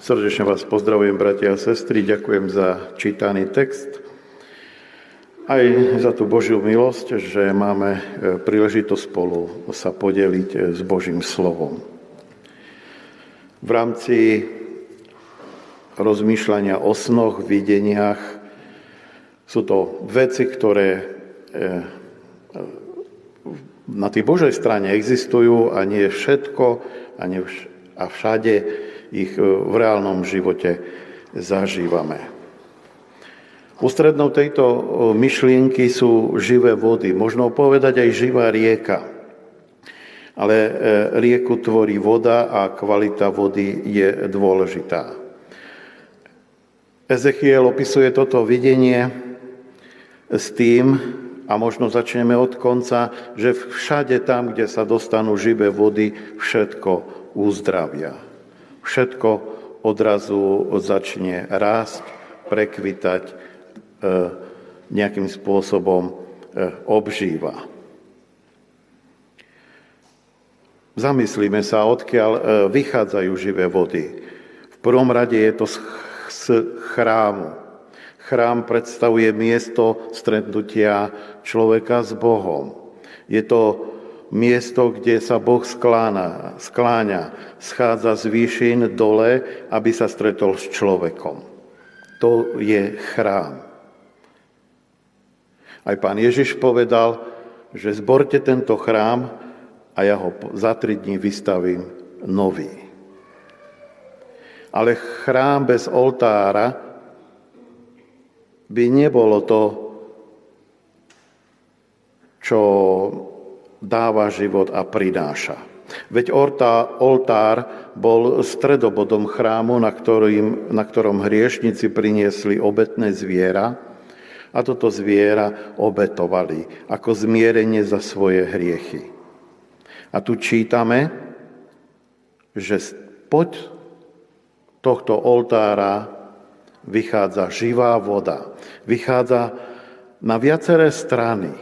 Srdečne vás pozdravujem, bratia a sestry, ďakujem za čítaný text, aj za tú Božiu milosť, že máme e, príležitosť spolu sa podeliť e, s Božím slovom. V rámci rozmýšľania o snoch, videniach sú to veci, ktoré e, na tej Božej strane existujú a nie všetko a, nie vš- a všade ich e, v reálnom živote zažívame. Ústrednou tejto e, myšlienky sú živé vody, možno povedať aj živá rieka. Ale e, rieku tvorí voda a kvalita vody je dôležitá. Ezechiel opisuje toto videnie s tým, a možno začneme od konca, že všade tam, kde sa dostanú živé vody, všetko uzdravia. Všetko odrazu začne rásť, prekvitať, e, nejakým spôsobom e, obžíva. Zamyslíme sa, odkiaľ e, vychádzajú živé vody. V prvom rade je to z chrámu. Chrám predstavuje miesto stretnutia človeka s Bohom. Je to miesto, kde sa Boh skláňa, skláňa schádza z výšin dole, aby sa stretol s človekom. To je chrám. Aj pán Ježiš povedal, že zborte tento chrám a ja ho za tri dní vystavím nový. Ale chrám bez oltára by nebolo to, čo dáva život a prináša. Veď oltár bol stredobodom chrámu, na, ktorým, na ktorom hriešnici priniesli obetné zviera a toto zviera obetovali ako zmierenie za svoje hriechy. A tu čítame, že pod tohto oltára vychádza živá voda. Vychádza na viaceré strany,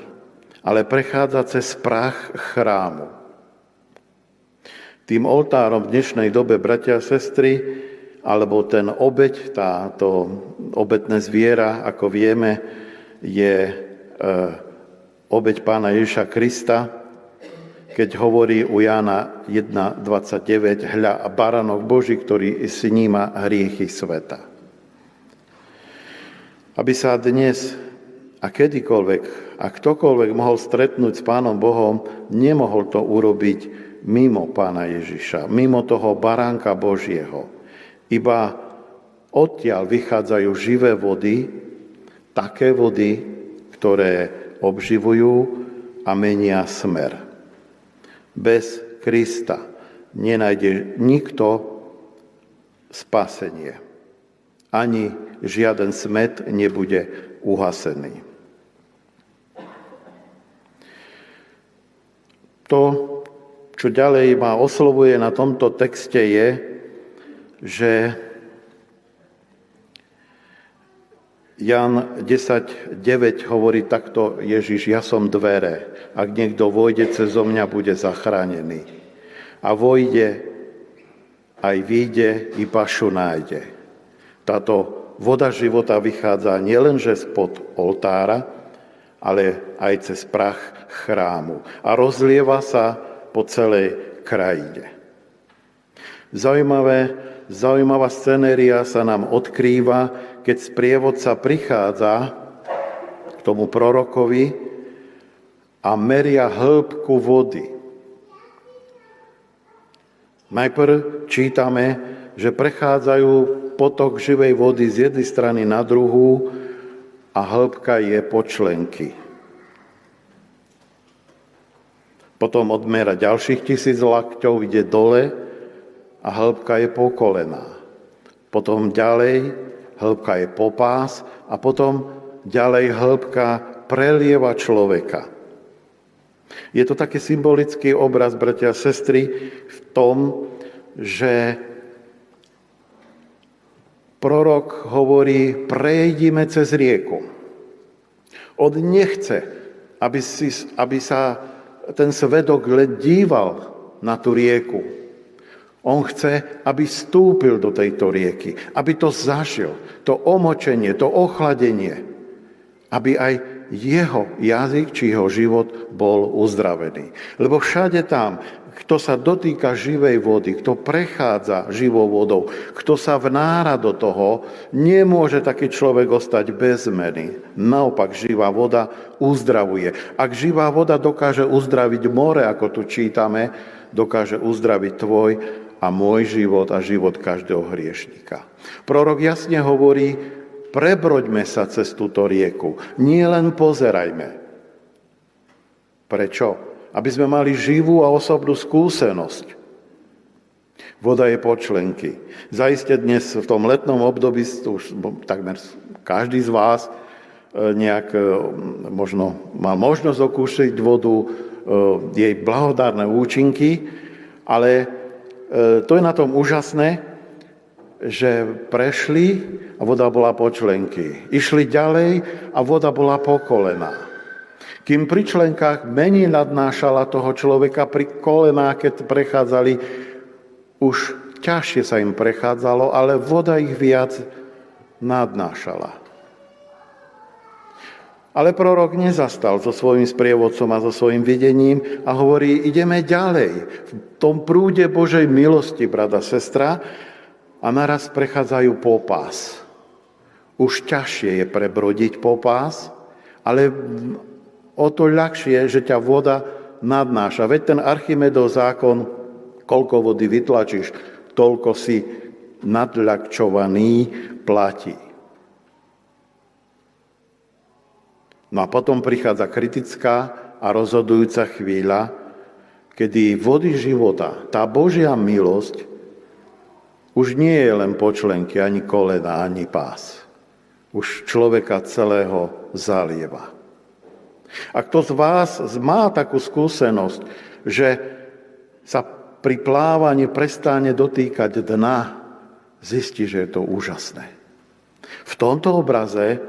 ale prechádza cez prach chrámu. Tým oltárom v dnešnej dobe, bratia a sestry, alebo ten obeď, táto obetné zviera, ako vieme, je e, obeď pána Ježiša Krista, keď hovorí u Jána 1.29, hľa baranok Boží, ktorý sníma hriechy sveta aby sa dnes a kedykoľvek a ktokoľvek mohol stretnúť s Pánom Bohom, nemohol to urobiť mimo Pána Ježiša, mimo toho baránka Božieho. Iba odtiaľ vychádzajú živé vody, také vody, ktoré obživujú a menia smer. Bez Krista nenájde nikto spasenie. Ani žiaden smet nebude uhasený. To, čo ďalej ma oslovuje na tomto texte je, že Jan 10.9 hovorí takto Ježiš, ja som dvere. Ak niekto vojde cez mňa, bude zachránený. A vojde, aj vyjde, i pašu nájde. Táto voda života vychádza nielenže spod oltára, ale aj cez prach chrámu a rozlieva sa po celej krajine. Zaujímavé, zaujímavá scenéria sa nám odkrýva, keď sprievodca prichádza k tomu prorokovi a meria hĺbku vody. Najprv čítame, že prechádzajú potok živej vody z jednej strany na druhú a hĺbka je počlenky. Potom odmera ďalších tisíc lakťov, ide dole a hĺbka je po kolená. Potom ďalej hĺbka je po pás a potom ďalej hĺbka prelieva človeka. Je to taký symbolický obraz, bratia a sestry, v tom, že Prorok hovorí, prejdime cez rieku. On nechce, aby, si, aby sa ten svedok len díval na tú rieku. On chce, aby vstúpil do tejto rieky, aby to zažil, to omočenie, to ochladenie, aby aj jeho jazyk či jeho život bol uzdravený. Lebo všade tam, kto sa dotýka živej vody, kto prechádza živou vodou, kto sa vnára do toho, nemôže taký človek ostať bez zmeny. Naopak, živá voda uzdravuje. Ak živá voda dokáže uzdraviť more, ako tu čítame, dokáže uzdraviť tvoj a môj život a život každého hriešnika. Prorok jasne hovorí, prebroďme sa cez túto rieku, nie len pozerajme. Prečo? Aby sme mali živú a osobnú skúsenosť. Voda je počlenky. Zajiste dnes v tom letnom období, už takmer každý z vás e, nejak e, možno má možnosť okúšiť vodu, e, jej blahodárne účinky, ale to je na tom úžasné, že prešli a voda bola po členky. Išli ďalej a voda bola po kolená. Kým pri členkách menej nadnášala toho človeka, pri kolená, keď prechádzali, už ťažšie sa im prechádzalo, ale voda ich viac nadnášala. Ale prorok nezastal so svojím sprievodcom a so svojím videním a hovorí, ideme ďalej. V tom prúde Božej milosti, brada, sestra, a naraz prechádzajú popás. Už ťažšie je prebrodiť popás, ale o to ľahšie, že ťa voda nadnáša. Veď ten Archimedov zákon, koľko vody vytlačíš, toľko si nadľakčovaný platí. No a potom prichádza kritická a rozhodujúca chvíľa, kedy vody života, tá Božia milosť, už nie je len počlenky, ani kolena, ani pás. Už človeka celého zalieva. A kto z vás má takú skúsenosť, že sa pri plávaní prestane dotýkať dna, zistí, že je to úžasné. V tomto obraze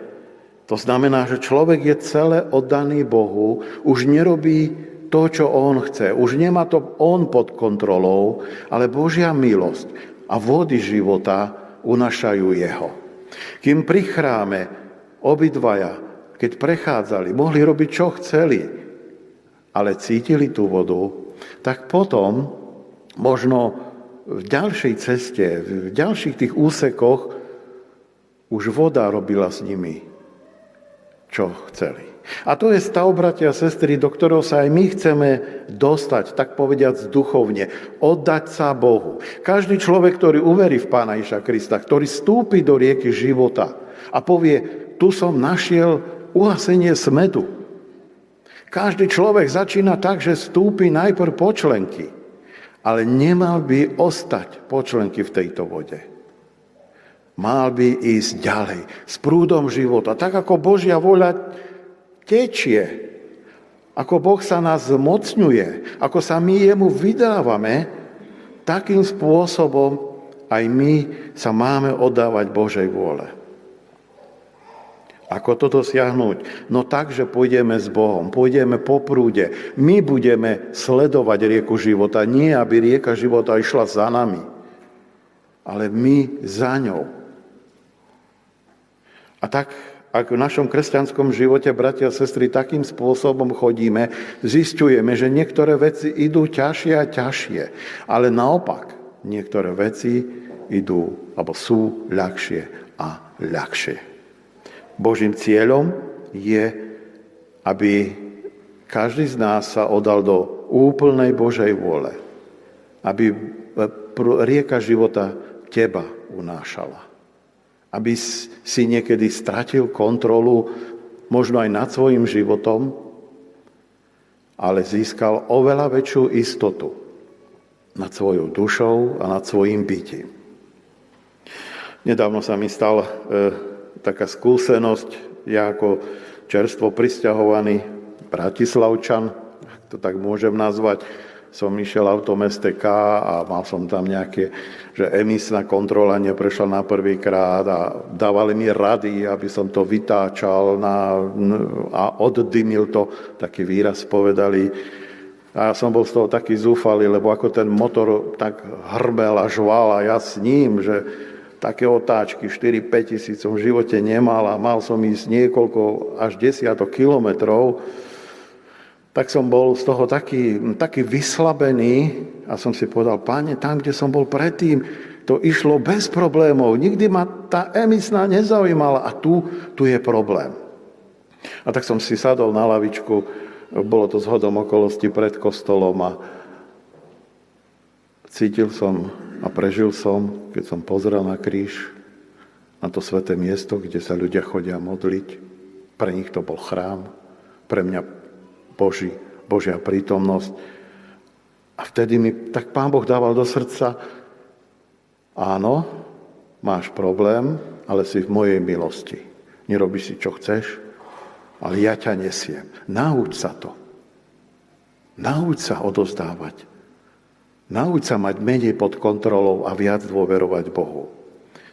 to znamená, že človek je celé oddaný Bohu, už nerobí to, čo on chce. Už nemá to on pod kontrolou, ale Božia milosť a vody života unašajú jeho. Kým pri chráme obidvaja keď prechádzali, mohli robiť, čo chceli, ale cítili tú vodu, tak potom možno v ďalšej ceste, v ďalších tých úsekoch už voda robila s nimi, čo chceli. A to je stav, bratia a sestry, do ktorého sa aj my chceme dostať, tak povediať duchovne, oddať sa Bohu. Každý človek, ktorý uverí v Pána Iša Krista, ktorý stúpi do rieky života a povie, tu som našiel uhasenie smedu. Každý človek začína tak, že stúpi najprv počlenky, ale nemal by ostať počlenky v tejto vode. Mal by ísť ďalej s prúdom života, tak ako Božia voľa tečie, ako Boh sa nás zmocňuje, ako sa my jemu vydávame, takým spôsobom aj my sa máme oddávať Božej vôle. Ako to dosiahnuť? No tak, že pôjdeme s Bohom, pôjdeme po prúde. My budeme sledovať rieku života. Nie, aby rieka života išla za nami, ale my za ňou. A tak, ak v našom kresťanskom živote, bratia a sestry, takým spôsobom chodíme, zistujeme, že niektoré veci idú ťažšie a ťažšie, ale naopak, niektoré veci idú, alebo sú ľahšie a ľahšie. Božím cieľom je, aby každý z nás sa odal do úplnej Božej vôle. Aby rieka života teba unášala. Aby si niekedy stratil kontrolu možno aj nad svojim životom, ale získal oveľa väčšiu istotu nad svojou dušou a nad svojim bytím. Nedávno sa mi stal e, taká skúsenosť, ja ako čerstvo pristahovaný Bratislavčan, to tak môžem nazvať, som išiel autom STK a mal som tam nejaké, že emisná kontrola neprešla na prvý krát a dávali mi rady, aby som to vytáčal na, a oddymil to, taký výraz povedali. A ja som bol z toho taký zúfalý, lebo ako ten motor tak hrbel a žval a ja s ním, že také otáčky 4-5 tisíc som v živote nemal a mal som ísť niekoľko až desiatok kilometrov, tak som bol z toho taký, taký vyslabený a som si povedal, páne, tam, kde som bol predtým, to išlo bez problémov. Nikdy ma tá emisná nezaujímala a tu, tu je problém. A tak som si sadol na lavičku bolo to zhodom okolosti pred kostolom a cítil som a prežil som, keď som pozrel na kríž, na to sveté miesto, kde sa ľudia chodia modliť. Pre nich to bol chrám, pre mňa Boží, Božia prítomnosť. A vtedy mi tak Pán Boh dával do srdca, áno, máš problém, ale si v mojej milosti. Nerobíš si, čo chceš, ale ja ťa nesiem. Nauč sa to. Nauč sa odozdávať. Nauč sa mať menej pod kontrolou a viac dôverovať Bohu.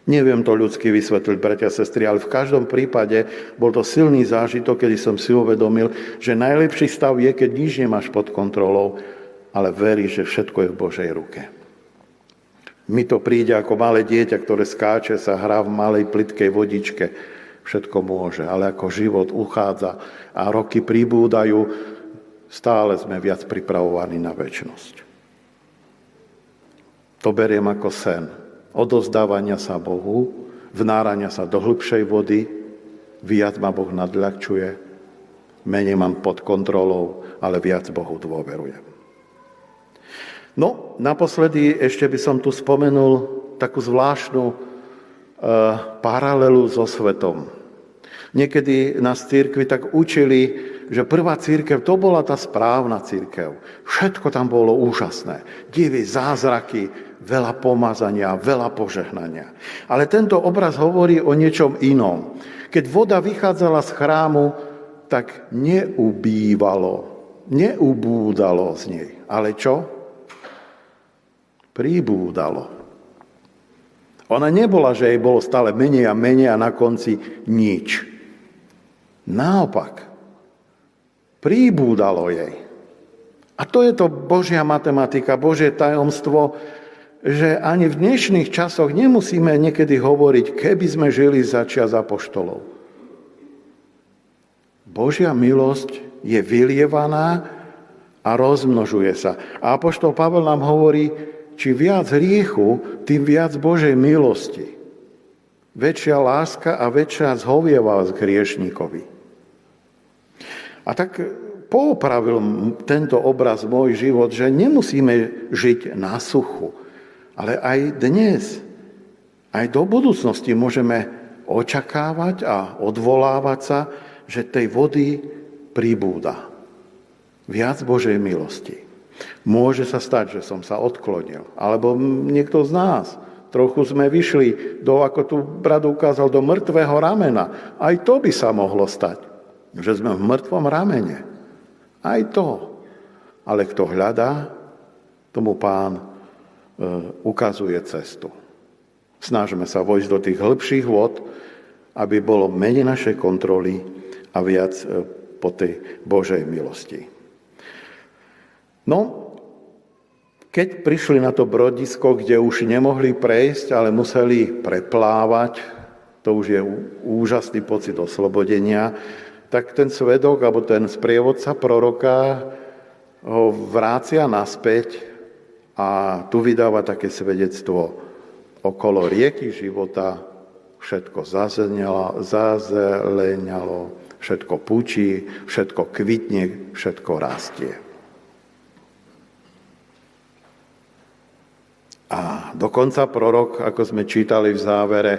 Neviem to ľudsky vysvetliť, bratia a sestry, ale v každom prípade bol to silný zážitok, kedy som si uvedomil, že najlepší stav je, keď nič nemáš pod kontrolou, ale veríš, že všetko je v Božej ruke. Mi to príde ako malé dieťa, ktoré skáče, sa hrá v malej plitkej vodičke všetko môže, ale ako život uchádza a roky pribúdajú, stále sme viac pripravovaní na väčnosť. To beriem ako sen. Odozdávania sa Bohu, vnárania sa do hĺbšej vody, viac ma Boh nadľahčuje, menej mám pod kontrolou, ale viac Bohu dôverujem. No, naposledy ešte by som tu spomenul takú zvláštnu e, paralelu so svetom. Niekedy nás církvi tak učili, že prvá církev to bola tá správna církev. Všetko tam bolo úžasné. Divy, zázraky, veľa pomazania, veľa požehnania. Ale tento obraz hovorí o niečom inom. Keď voda vychádzala z chrámu, tak neubývalo, neubúdalo z nej. Ale čo? Pribúdalo. Ona nebola, že jej bolo stále menej a menej a na konci nič. Naopak, príbúdalo jej. A to je to Božia matematika, Božie tajomstvo, že ani v dnešných časoch nemusíme niekedy hovoriť, keby sme žili za čas apoštolov. Božia milosť je vylievaná a rozmnožuje sa. A apoštol Pavel nám hovorí, či viac hriechu, tým viac Božej milosti. Väčšia láska a väčšia zhovievavosť k hriešnikovi. A tak poopravil tento obraz môj život, že nemusíme žiť na suchu, ale aj dnes, aj do budúcnosti môžeme očakávať a odvolávať sa, že tej vody pribúda. Viac Božej milosti. Môže sa stať, že som sa odklonil. Alebo niekto z nás. Trochu sme vyšli do, ako tu brat ukázal, do mŕtvého ramena. Aj to by sa mohlo stať že sme v mŕtvom ramene. Aj to. Ale kto hľadá, tomu pán ukazuje cestu. Snažme sa vojsť do tých hĺbších vod, aby bolo menej našej kontroly a viac e, po tej Božej milosti. No, keď prišli na to brodisko, kde už nemohli prejsť, ale museli preplávať, to už je úžasný pocit oslobodenia, tak ten svedok alebo ten sprievodca proroka ho vrácia naspäť a tu vydáva také svedectvo okolo rieky života, všetko zazeleňalo, všetko pučí, všetko kvitne, všetko rastie. A dokonca prorok, ako sme čítali v závere,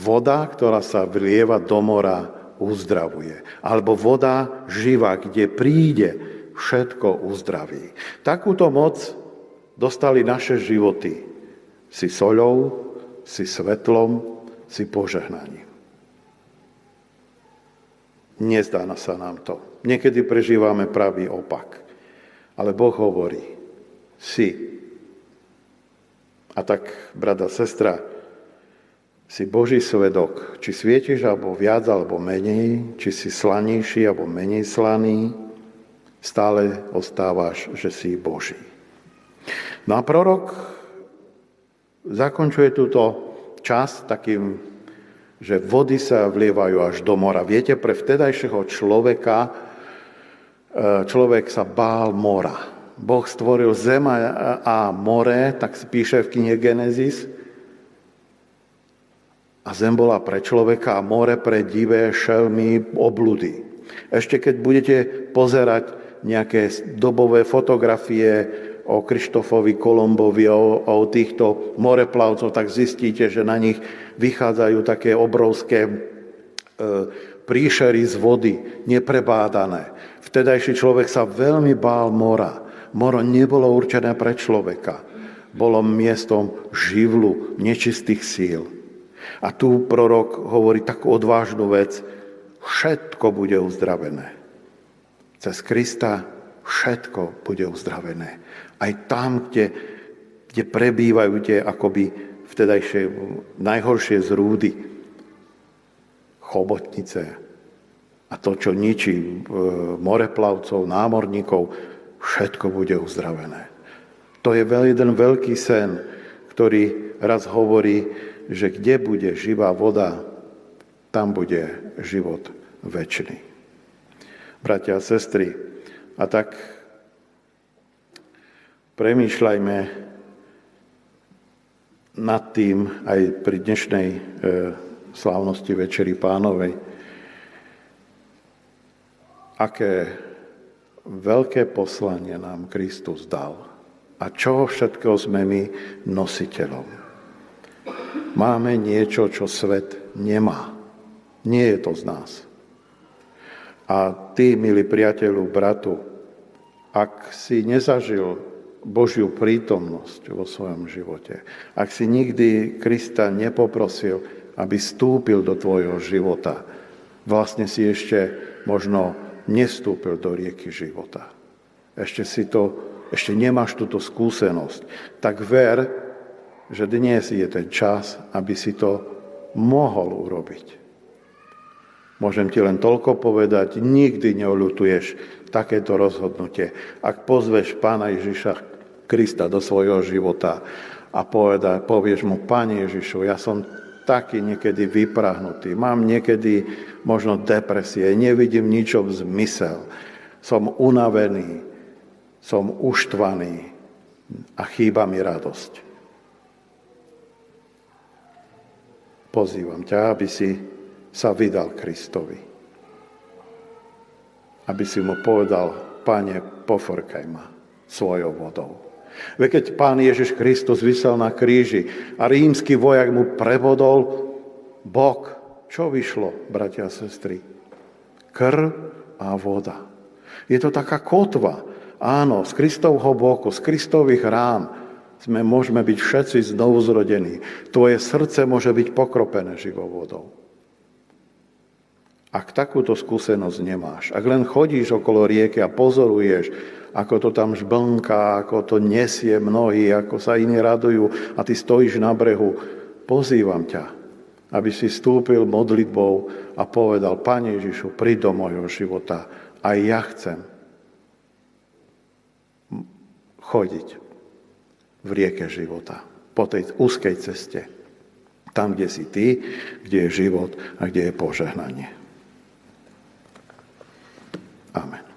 voda, ktorá sa vlieva do mora, uzdravuje. Alebo voda živá, kde príde, všetko uzdraví. Takúto moc dostali naše životy. Si soľou, si svetlom, si požehnaním. Nezdá sa nám to. Niekedy prežívame pravý opak. Ale Boh hovorí, si. A tak, brada, sestra, si Boží svedok, či svietiš alebo viac alebo menej, či si slanejší alebo menej slaný, Stále ostávaš, že si Boží. No a prorok zakončuje túto čas takým, že vody sa vlievajú až do mora. Viete, pre vtedajšieho človeka e, človek sa bál mora. Boh stvoril zem a more, tak si píše v knihe Genesis. A zem bola pre človeka a more pre divé šelmy obludy. Ešte keď budete pozerať nejaké dobové fotografie o Krištofovi Kolombovi, o, o týchto moreplavcov, tak zistíte, že na nich vychádzajú také obrovské e, príšery z vody, neprebádané. Vtedajší človek sa veľmi bál mora. Moro nebolo určené pre človeka. Bolo miestom živlu nečistých síl. A tu prorok hovorí takú odvážnu vec. Všetko bude uzdravené. Cez Krista všetko bude uzdravené. Aj tam, kde, kde prebývajú tie akoby vtedajšie najhoršie zrúdy, chobotnice a to, čo ničí e, moreplavcov, námorníkov, všetko bude uzdravené. To je jeden veľký sen, ktorý raz hovorí, že kde bude živá voda, tam bude život väčší bratia a sestry. A tak premýšľajme nad tým aj pri dnešnej e, slávnosti Večeri pánovej, aké veľké poslanie nám Kristus dal a čoho všetkého sme my nositeľom. Máme niečo, čo svet nemá. Nie je to z nás. A ty, milý priateľu, bratu, ak si nezažil Božiu prítomnosť vo svojom živote, ak si nikdy Krista nepoprosil, aby stúpil do tvojho života, vlastne si ešte možno nestúpil do rieky života. Ešte si to, ešte nemáš túto skúsenosť. Tak ver, že dnes je ten čas, aby si to mohol urobiť. Môžem ti len toľko povedať, nikdy neolutuješ takéto rozhodnutie. Ak pozveš pána Ježiša Krista do svojho života a poveda, povieš mu, Pane Ježišu, ja som taký niekedy vyprahnutý, mám niekedy možno depresie, nevidím ničo v zmysel, som unavený, som uštvaný a chýba mi radosť. Pozývam ťa, aby si sa vydal Kristovi. Aby si mu povedal, Pane, poforkaj ma svojou vodou. Ve keď Pán Ježiš Kristus vysel na kríži a rímsky vojak mu prevodol bok, čo vyšlo, bratia a sestry? Krv a voda. Je to taká kotva. Áno, z Kristovho boku, z Kristových rán sme, môžeme byť všetci znovu zrodení. Tvoje srdce môže byť pokropené živou vodou. Ak takúto skúsenosť nemáš, ak len chodíš okolo rieky a pozoruješ, ako to tam žblnká, ako to nesie mnohí, ako sa iní radujú a ty stojíš na brehu, pozývam ťa, aby si stúpil modlitbou a povedal, Pane Ježišu, príď do môjho života, aj ja chcem chodiť v rieke života, po tej úzkej ceste, tam, kde si ty, kde je život a kde je požehnanie. Amen.